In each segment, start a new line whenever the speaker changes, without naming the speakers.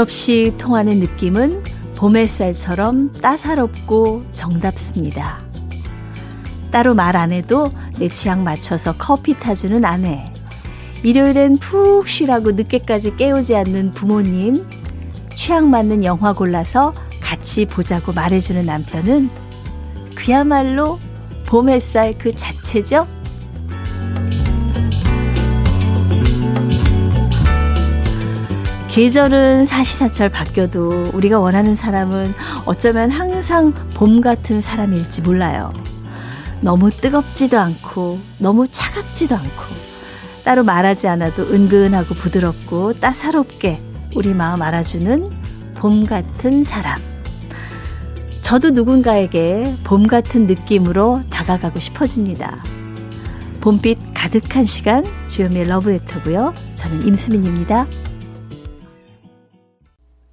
말없이 통하는 느낌은 봄 햇살처럼 따사롭고 정답습니다. 따로 말 안 해도 내 취향 맞춰서 커피 타주는 아내. 일요일엔 푹 쉬라고 늦게까지 깨우지 않는 부모님. 취향 맞는 영화 골라서 같이 보자고 말해주는 남편은 그야말로 봄 햇살 그 자체죠? 계절은 사시사철 바뀌어도 우리가 원하는 사람은 어쩌면 항상 봄 같은 사람일지 몰라요. 너무 뜨겁지도 않고 너무 차갑지도 않고 따로 말하지 않아도 은근하고 부드럽고 따사롭게 우리 마음 알아주는 봄 같은 사람. 저도 누군가에게 봄 같은 느낌으로 다가가고 싶어집니다. 봄빛 가득한 시간 주현미의 러브레터고요. 저는 임수민입니다.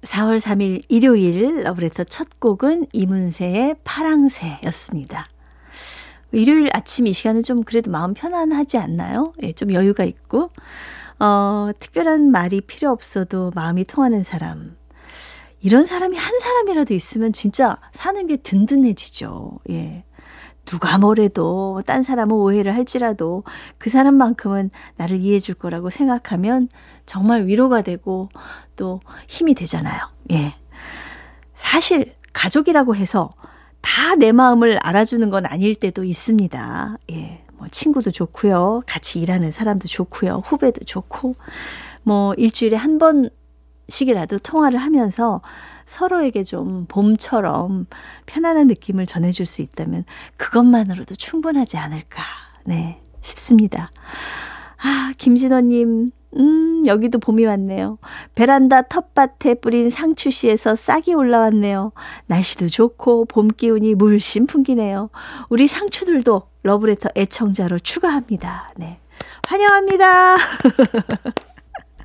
4월 3일 일요일 러브레터 첫 곡은 이문세의 파랑새였습니다. 일요일 아침 이 시간은 좀 그래도 마음 편안하지 않나요? 예, 좀 여유가 있고, 어, 특별한 말이 필요 없어도 마음이 통하는 사람. 이런 사람이 한 사람이라도 있으면 진짜 사는 게 든든해지죠. 예. 누가 뭐래도 딴 사람은 오해를 할지라도 그 사람만큼은 나를 이해해 줄 거라고 생각하면 정말 위로가 되고 또 힘이 되잖아요. 예. 사실 가족이라고 해서 다 내 마음을 알아주는 건 아닐 때도 있습니다. 예. 뭐 친구도 좋고요. 같이 일하는 사람도 좋고요. 후배도 좋고 뭐 일주일에 한 번씩이라도 통화를 하면서 서로에게 좀 봄처럼 편안한 느낌을 전해줄 수 있다면 그것만으로도 충분하지 않을까, 네, 싶습니다. 아, 김진호님, 음, 여기도 봄이 왔네요. 베란다 텃밭에 뿌린 상추씨에서 싹이 올라왔네요. 날씨도 좋고 봄 기운이 물씬 풍기네요. 우리 상추들도 러브레터 애청자로 추가합니다. 네. 환영합니다.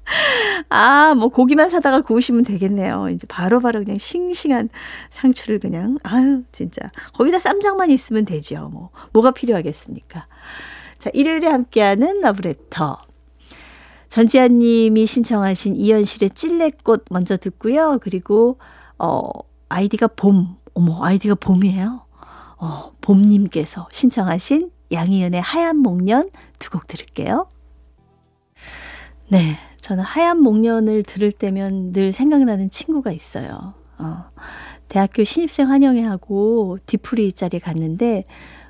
아, 뭐 고기만 사다가 구우시면 되겠네요. 이제 바로바로 바로 그냥 싱싱한 상추를 그냥 아유, 진짜. 거기다 쌈장만 있으면 되죠. 뭐 뭐가 필요하겠습니까? 자, 일요일에 함께하는 러브레터. 전지현 님이 신청하신 이현실의 찔레꽃 먼저 듣고요. 그리고 어 아이디가 봄. 어머, 아이디가 봄이에요. 어, 봄 님께서 신청하신 양희은의 하얀 목련 두 곡 들을게요. 네. 저는 하얀 목련을 들을 때면 늘 생각나는 친구가 있어요. 어, 대학교 신입생 환영회 하고 뒤풀이 자리에 갔는데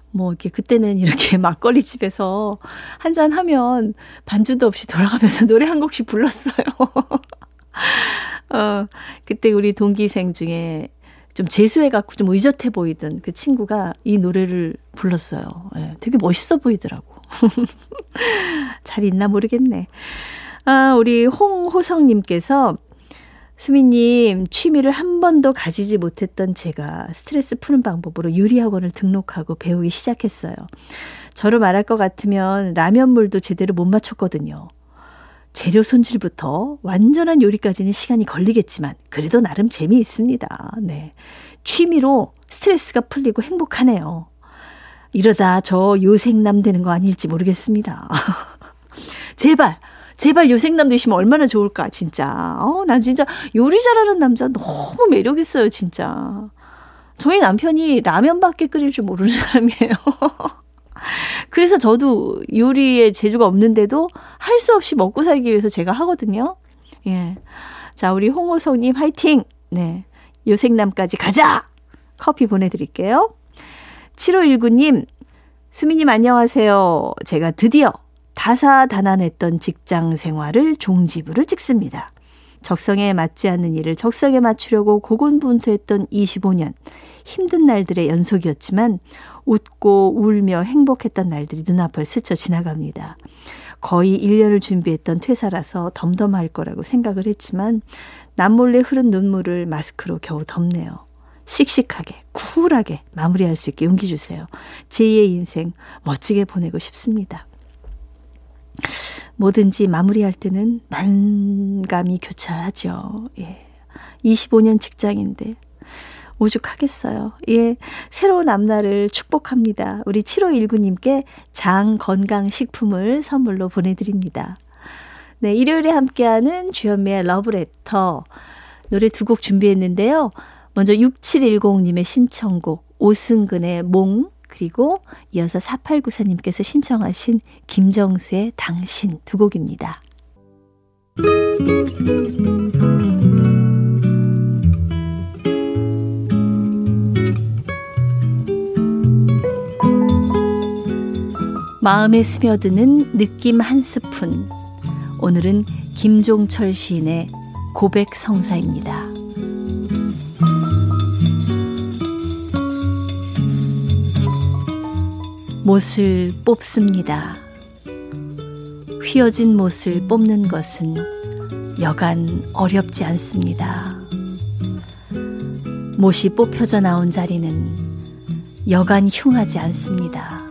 뭐 이렇게 그때는 이렇게 막걸리 집에서 한 잔 하면 반주도 없이 돌아가면서 노래 한 곡씩 불렀어요. 어, 그때 우리 동기생 중에 좀 재수해 갖고 좀 의젓해 보이던 그 친구가 이 노래를 불렀어요. 예, 되게 멋있어 보이더라고. 잘 있나 모르겠네. 아, 우리 홍호성님께서 수미님, 취미를 한 번도 가지지 못했던 제가 스트레스 푸는 방법으로 요리학원을 등록하고 배우기 시작했어요. 저로 말할 것 같으면 라면물도 제대로 못 맞췄거든요. 재료 손질부터 완전한 요리까지는 시간이 걸리겠지만 그래도 나름 재미있습니다. 네. 취미로 스트레스가 풀리고 행복하네요. 이러다 저 요생남 되는 거 아닐지 모르겠습니다. 제발 제발 요생남 되시면 얼마나 좋을까, 진짜. 어, 난 진짜 요리 잘하는 남자 너무 매력있어요, 진짜. 저희 남편이 라면밖에 끓일 줄 모르는 사람이에요. 그래서 저도 요리에 재주가 없는데도 할 수 없이 먹고 살기 위해서 제가 하거든요. 예. 자, 우리 홍호성님 화이팅! 네. 요생남까지 가자! 커피 보내드릴게요. 7519님, 수미님 안녕하세요. 제가 드디어 다사다난했던 직장 생활을 종지부를 찍습니다. 적성에 맞지 않는 일을 적성에 맞추려고 고군분투했던 25년. 힘든 날들의 연속이었지만 웃고 울며 행복했던 날들이 눈앞을 스쳐 지나갑니다. 거의 1년을 준비했던 퇴사라서 덤덤할 거라고 생각을 했지만 남몰래 흐른 눈물을 마스크로 겨우 덮네요. 씩씩하게, 쿨하게 마무리할 수 있게 용기 주세요. 제2의 인생 멋지게 보내고 싶습니다. 뭐든지 마무리할 때는 만감이 교차하죠. 예. 25년 직장인데 오죽하겠어요. 예. 새로운 앞날을 축복합니다. 우리 7519님께 장 건강식품을 선물로 보내드립니다. 네, 일요일에 함께하는 주현미의 러브레터. 노래 두 곡 준비했는데요. 먼저 6710님의 신청곡, 오승근의 몽, 그리고 이어서 4894님께서 신청하신 김정수의 당신 두 곡입니다. 마음에 스며드는 느낌 한 스푼. 오늘은 김종철 시인의 고백 성사입니다. 못을 뽑습니다. 휘어진 못을 뽑는 것은 여간 어렵지 않습니다. 못이 뽑혀져 나온 자리는 여간 흉하지 않습니다.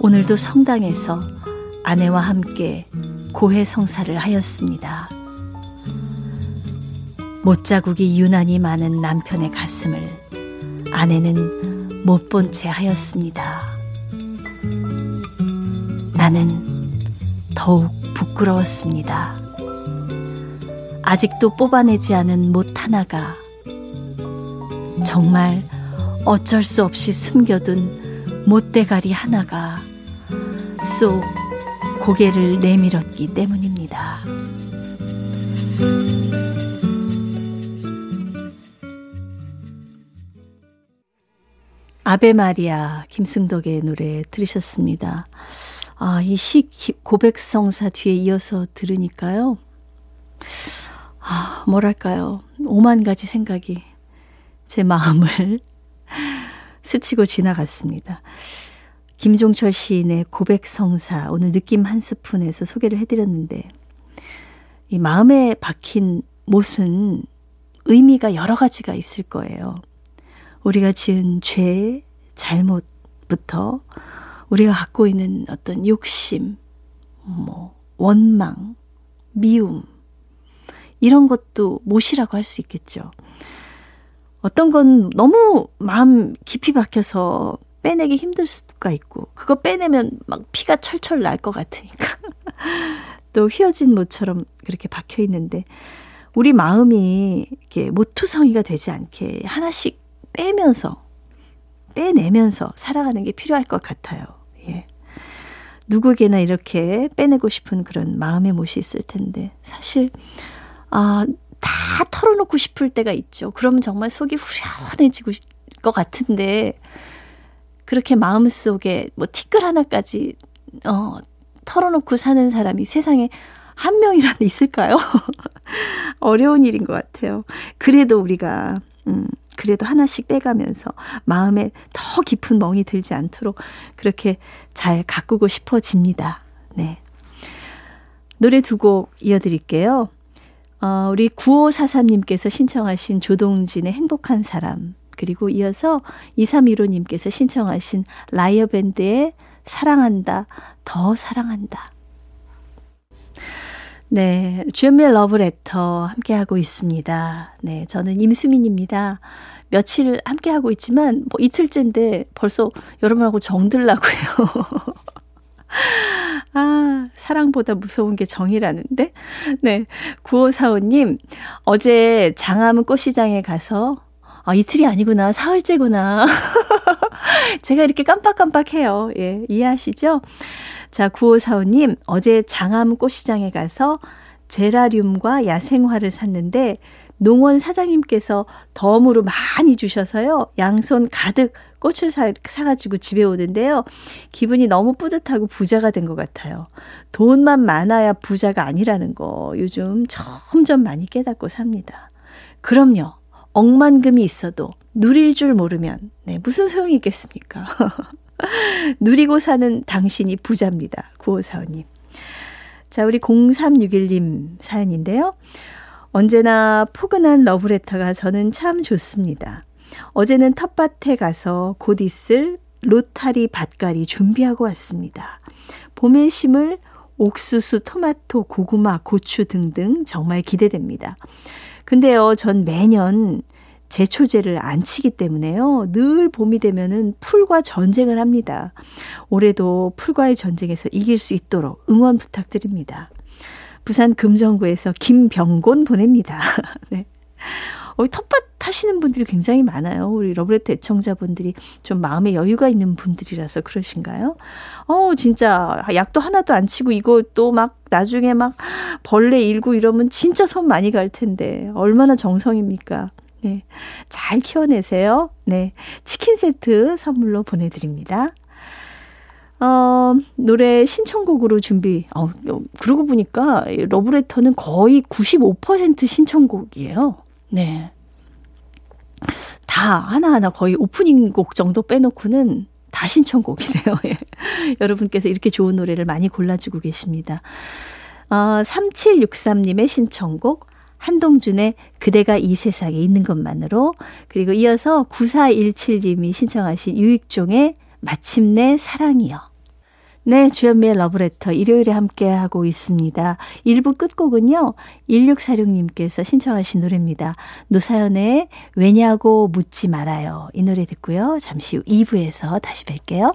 오늘도 성당에서 아내와 함께 고해 성사를 하였습니다. 못자국이 유난히 많은 남편의 가슴을 아내는 못 본 채 하였습니다. 나는 더욱 부끄러웠습니다. 아직도 뽑아내지 않은 못 하나가 정말 어쩔 수 없이 숨겨둔 못대가리 하나가 쏙 고개를 내밀었기 때문입니다. 아베 마리아 김승덕의 노래 들으셨습니다. 아, 이 시 고백성사 뒤에 이어서 들으니까요. 아, 뭐랄까요. 오만 가지 생각이 제 마음을 스치고 지나갔습니다. 김종철 시인의 고백성사 오늘 느낌 한 스푼에서 소개를 해드렸는데 이 마음에 박힌 못은 의미가 여러 가지가 있을 거예요. 우리가 지은 죄, 잘못부터 우리가 갖고 있는 어떤 욕심, 뭐 원망, 미움 이런 것도 못이라고 할 수 있겠죠. 어떤 건 너무 마음 깊이 박혀서 빼내기 힘들 수가 있고 그거 빼내면 막 피가 철철 날 것 같으니까 또 휘어진 모처럼 그렇게 박혀 있는데 우리 마음이 이렇게 모투성이가 되지 않게 하나씩 빼면서 빼내면서 살아가는 게 필요할 것 같아요. 예. 누구에게나 이렇게 빼내고 싶은 그런 마음의 못이 있을 텐데 사실 아, 다 털어놓고 싶을 때가 있죠. 그러면 정말 속이 후련해지고 것 같은데 그렇게 마음속에 뭐 티끌 하나까지 어, 털어놓고 사는 사람이 세상에 한 명이라도 있을까요? 어려운 일인 것 같아요. 그래도 우리가 음, 그래도 하나씩 빼가면서 마음에 더 깊은 멍이 들지 않도록 그렇게 잘 가꾸고 싶어집니다. 네. 노래 두 곡 이어드릴게요. 어, 우리 9543님께서 신청하신 조동진의 행복한 사람 그리고 이어서 2315님께서 신청하신 라이어 밴드의 사랑한다, 더 사랑한다. 네, 주연미의 러브레터 함께하고 있습니다. 네, 저는 임수민입니다. 며칠 함께하고 있지만, 뭐 이틀째인데 벌써 여러분하고 정들라고요. 아, 사랑보다 무서운 게 정이라는데? 네, 9545님, 어제 장암 꽃시장에 가서 아, 이틀이 아니구나. 사흘째구나. 제가 이렇게 깜빡깜빡해요. 예, 이해하시죠? 자, 9545님, 어제 장암 꽃시장에 가서 제라늄과 야생화를 샀는데 농원 사장님께서 덤으로 많이 주셔서요. 양손 가득 꽃을 사, 사가지고 집에 오는데요. 기분이 너무 뿌듯하고 부자가 된 것 같아요. 돈만 많아야 부자가 아니라는 거 요즘 점점 많이 깨닫고 삽니다. 그럼요. 억만금이 있어도 누릴 줄 모르면 네, 무슨 소용이 있겠습니까? 누리고 사는 당신이 부자입니다. 9545님. 자, 우리 0361님 사연인데요. 언제나 포근한 러브레터가 저는 참 좋습니다. 어제는 텃밭에 가서 곧 있을 로타리 밭갈이 준비하고 왔습니다. 봄에 심을 옥수수, 토마토, 고구마, 고추 등등 정말 기대됩니다. 근데요, 전 매년 제초제를 안 치기 때문에요. 늘 봄이 되면은 풀과 전쟁을 합니다. 올해도 풀과의 전쟁에서 이길 수 있도록 응원 부탁드립니다. 부산 금정구에서 김병곤 보냅니다. 네. 어, 텃밭 하시는 분들이 굉장히 많아요. 우리 러브레터 애청자분들이 좀 마음에 여유가 있는 분들이라서 그러신가요? 어, 진짜 약도 하나도 안 치고 이거 또 막 나중에 막 벌레 일고 이러면 진짜 손 많이 갈 텐데 얼마나 정성입니까? 네. 잘 키워내세요. 네. 치킨 세트 선물로 보내드립니다. 어, 노래 신청곡으로 준비. 어, 그러고 보니까 러브레터는 거의 95% 신청곡이에요. 네. 다 하나하나 거의 오프닝 곡 정도 빼놓고는 다 신청곡이네요. 예. 여러분께서 이렇게 좋은 노래를 많이 골라주고 계십니다. 어, 3763님의 신청곡 한동준의 그대가 이 세상에 있는 것만으로 그리고 이어서 9417님이 신청하신 유익종의 마침내 사랑이요. 네, 주현미의 러브레터 일요일에 함께하고 있습니다. 1부 끝곡은요. 1646님께서 신청하신 노래입니다. 노사연의 왜냐고 묻지 말아요. 이 노래 듣고요. 잠시 후 2부에서 다시 뵐게요.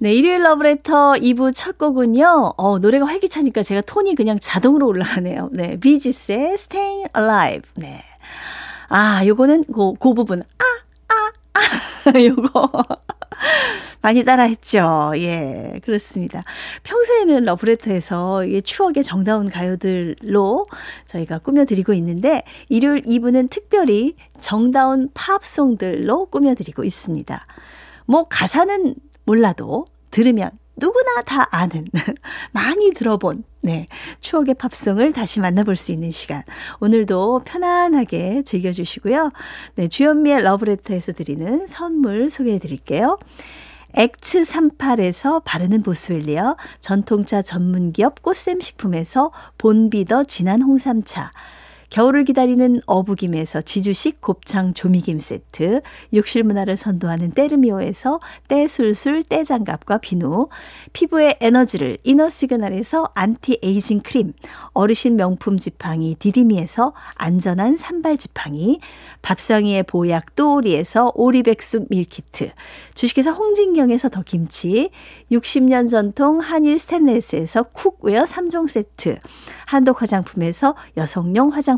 네, 일요일 러브레터 2부 첫 곡은요. 어, 노래가 활기차니까 제가 톤이 그냥 자동으로 올라가네요. 네, 비지스의 Staying Alive. 네. 아, 요거는 그, 그 부분. 아, 아, 아. 요거. 많이 따라했죠. 예, 그렇습니다. 평소에는 러브레터에서 이 추억의 정다운 가요들로 저희가 꾸며드리고 있는데 일요일 2부는 특별히 정다운 팝송들로 꾸며드리고 있습니다. 뭐 가사는 몰라도 들으면 누구나 다 아는, 많이 들어본, 네, 추억의 팝송을 다시 만나볼 수 있는 시간. 오늘도 편안하게 즐겨주시고요. 네, 주현미의 러브레터에서 드리는 선물 소개해 드릴게요. 엑츠 38에서 바르는 보스웰리어, 전통차 전문기업 꽃샘 식품에서 본비더 진한 홍삼차, 겨울을 기다리는 어부김에서 지주식 곱창 조미김 세트, 욕실 문화를 선도하는 때르미오에서 때술술 때장갑과 비누, 피부의 에너지를 이너 시그널에서 안티 에이징 크림, 어르신 명품 지팡이 디디미에서 안전한 삼발 지팡이, 밥상위의 보약 또오리에서 오리백숙 meal kit, 주식회사 홍진경에서 더 김치, 60년 전통 한일 스탠레스에서 cookware 3종 세트, 한독 화장품에서 여성용 화장품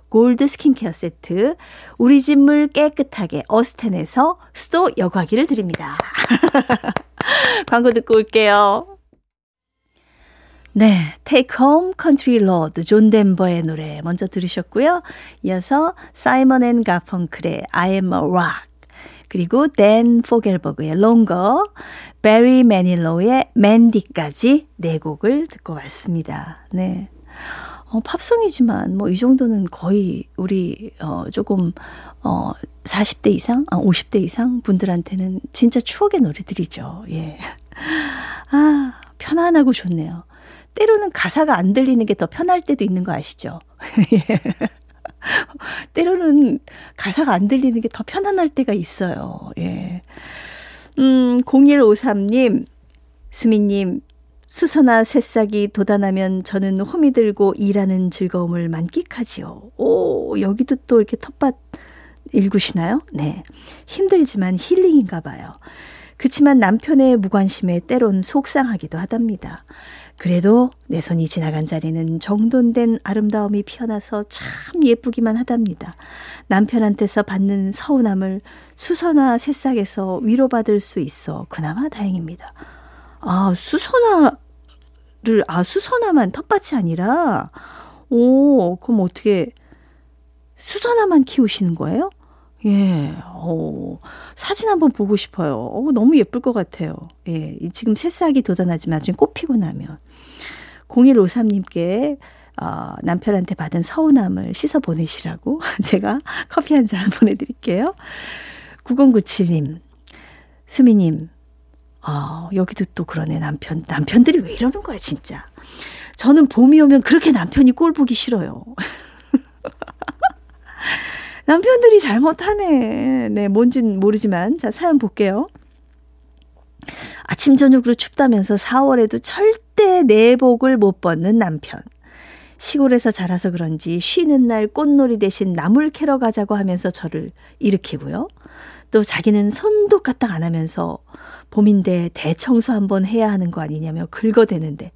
골드 스킨케어 세트, 우리 집물 깨끗하게 어스텐에서 수도 여과기를 드립니다. 광고 듣고 올게요. 네, Take Home Country Road 존 덴버의 노래 먼저 들으셨고요. 이어서 사이먼 앤 가펑클의 I am a rock 그리고 댄 포겔버그의 Longer, 베리 매닐로의 Mandy까지 네 곡을 듣고 왔습니다. 네. 어, 팝송이지만 뭐 이 정도는 거의 우리 어 조금 어 40대 이상, 아 50대 이상 분들한테는 진짜 추억의 노래들이죠. 예. 아, 편안하고 좋네요. 때로는 가사가 안 들리는 게 더 편할 때도 있는 거 아시죠? 예. 때로는 가사가 안 들리는 게 더 편안할 때가 있어요. 예. 음, 0153님, 수미님, 수소나 새싹이 돋아나면 저는 호미 들고 일하는 즐거움을 만끽하지요. 오, 여기도 또 이렇게 텃밭 일구시나요? 네. 힘들지만 힐링인가 봐요. 그치만 남편의 무관심에 때론 속상하기도 하답니다. 그래도 내 손이 지나간 자리는 정돈된 아름다움이 피어나서 참 예쁘기만 하답니다. 남편한테서 받는 서운함을 수선화 새싹에서 위로받을 수 있어 그나마 다행입니다. 아, 수선화를, 아, 수선화만 텃밭이 아니라, 오, 그럼 어떻게, 수선화만 키우시는 거예요? 예, 어, 사진 한번 보고 싶어요. 어, 너무 예쁠 것 같아요. 예, 지금 새싹이 돋아나지만 나중에 꽃 피고 나면. 0153님께 어, 남편한테 받은 서운함을 씻어 보내시라고 제가 커피 한 잔 보내드릴게요. 9097님, 수미님, 아, 여기도 또 그러네, 남편. 남편들이 왜 이러는 거야, 진짜. 저는 봄이 오면 그렇게 남편이 꼴 보기 싫어요. 남편들이 잘못하네. 네, 뭔진 모르지만. 자, 사연 볼게요. 아침, 저녁으로 춥다면서 4월에도 절대 내복을 못 벗는 남편. 시골에서 자라서 그런지 쉬는 날 꽃놀이 대신 나물 캐러 가자고 하면서 저를 일으키고요. 또 자기는 손도 까딱 안 하면서 봄인데 대청소 한번 해야 하는 거 아니냐며 긁어대는데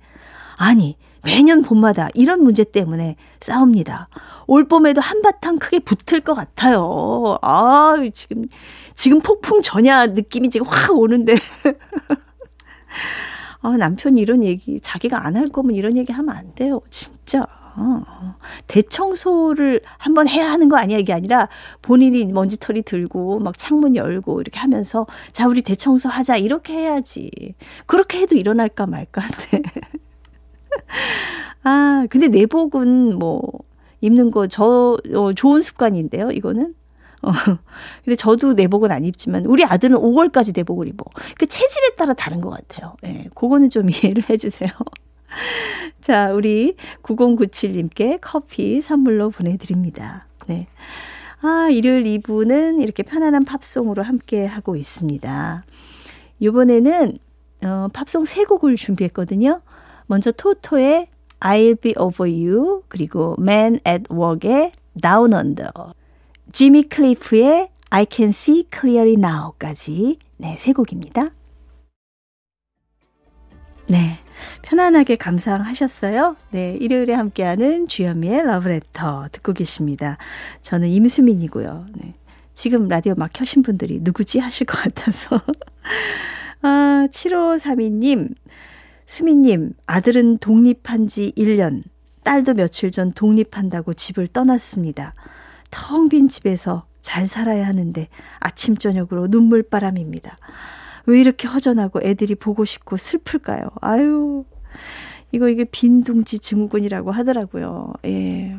아니 매년 봄마다 이런 문제 때문에 싸웁니다. 올 봄에도 한바탕 크게 붙을 것 같아요. 아, 지금, 지금 폭풍 전야 느낌이 지금 확 오는데. 아, 남편이 이런 얘기, 자기가 안 할 거면 이런 얘기 하면 안 돼요. 진짜. 대청소를 한번 해야 하는 거 아니야 이게 아니라 본인이 먼지털이 들고 막 창문 열고 이렇게 하면서 자 우리 대청소 하자 이렇게 해야지 그렇게 해도 일어날까 말까 한데 아, 근데 내복은 뭐 입는 거 저 어, 좋은 습관인데요. 이거는. 어. 근데 저도 내복은 안 입지만 우리 아들은 5월까지 내복을 입어. 그 체질에 따라 다른 것 같아요. 예. 네, 그거는 좀 이해를 해 주세요. 자, 우리 9097님께 커피 선물로 보내 드립니다. 네. 아, 일요일 2부는 이렇게 편안한 팝송으로 함께 하고 있습니다. 이번에는 어, 팝송 세 곡을 준비했거든요. 먼저 토토의 I'll be over you 그리고 Man at Work의 Down Under 지미 클리프의 I can see clearly now까지 네, 세 곡입니다. 네. 편안하게 감상하셨어요? 네. 일요일에 함께하는 주현미의 러브레터 듣고 계십니다. 저는 임수민이고요. 네. 지금 라디오 막 켜신 분들이 누구지 하실 것 같아서. 아, 7532님. 수미님, 아들은 독립한 지 1년, 딸도 며칠 전 독립한다고 집을 떠났습니다. 텅 빈 집에서 잘 살아야 하는데 아침, 저녁으로 눈물바람입니다. 왜 이렇게 허전하고 애들이 보고 싶고 슬플까요? 아유, 이거 이게 빈둥지 증후군이라고 하더라고요. 예.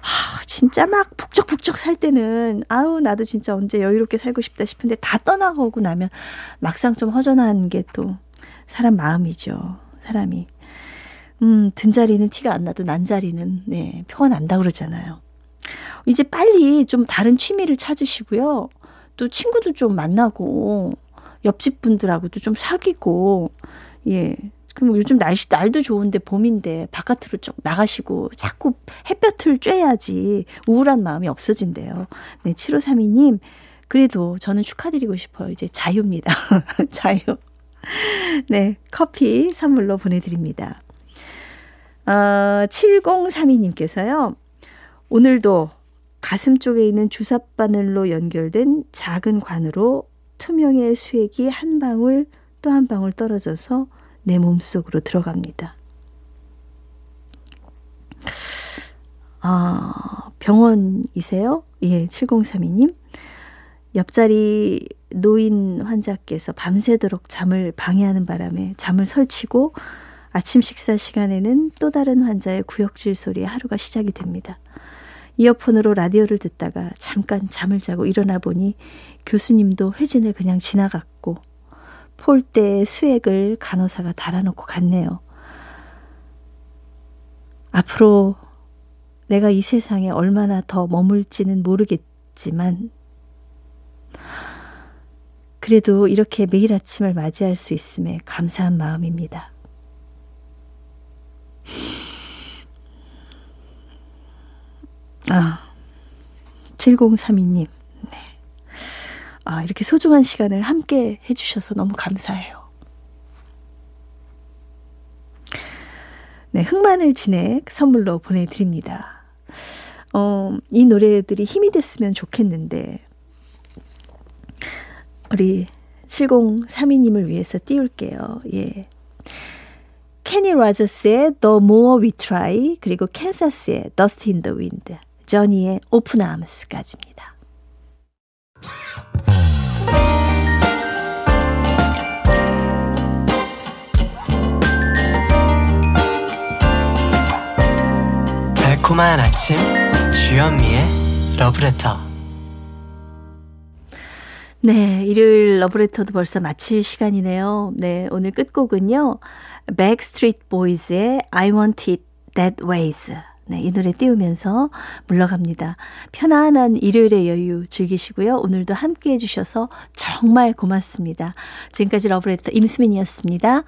아, 진짜 막 북적북적 살 때는 아우 나도 진짜 언제 여유롭게 살고 싶다 싶은데 다 떠나가고 나면 막상 좀 허전한 게 또 사람 마음이죠. 사람이. 음, 든 자리는 티가 안 나도 난 자리는, 네, 표가 난다 그러잖아요. 이제 빨리 좀 다른 취미를 찾으시고요. 또 친구도 좀 만나고, 옆집 분들하고도 좀 사귀고, 예. 그럼 요즘 날씨, 날도 좋은데 봄인데 바깥으로 좀 나가시고 자꾸 햇볕을 쬐야지 우울한 마음이 없어진대요. 네, 7532 님. 그래도 저는 축하드리고 싶어요. 이제 자유입니다. 자유. 네, 커피 선물로 보내드립니다. 어, 7032님께서요, 오늘도 가슴 쪽에 있는 주사바늘로 연결된 작은 관으로 투명의 수액이 한 방울 또 한 방울 떨어져서 내 몸속으로 들어갑니다. 아, 병원이세요? 예, 7032님. 옆자리 노인 환자께서 밤새도록 잠을 방해하는 바람에 잠을 설치고 아침 식사 시간에는 또 다른 환자의 구역질 소리에 하루가 시작이 됩니다. 이어폰으로 라디오를 듣다가 잠깐 잠을 자고 일어나 보니 교수님도 회진을 그냥 지나갔고 폴대에 수액을 간호사가 달아놓고 갔네요. 앞으로 내가 이 세상에 얼마나 더 머물지는 모르겠지만 그래도 이렇게 매일 아침을 맞이할 수 있음에 감사한 마음입니다. 아, 7032님. 네. 아, 이렇게 소중한 시간을 함께 해주셔서 너무 감사해요. 네, 흑마늘 진액 선물로 보내드립니다. 어, 이 노래들이 힘이 됐으면 좋겠는데, 우리 7032님을 위해서 띄울게요. 예. 케니 라저스의 The More We Try, 그리고 캔사스의 Dust in the Wind, 저니의 Open Arms까지입니다.
달콤한 아침 주현미의 러브레터
네, 일요일 러브레터도 벌써 마칠 시간이네요. 네, 오늘 끝곡은요. Backstreet Boys의 I Want It That Ways. 네, 이 노래 띄우면서 물러갑니다. 편안한 일요일의 여유 즐기시고요. 오늘도 함께 해주셔서 정말 고맙습니다. 지금까지 러브레터 임수민이었습니다.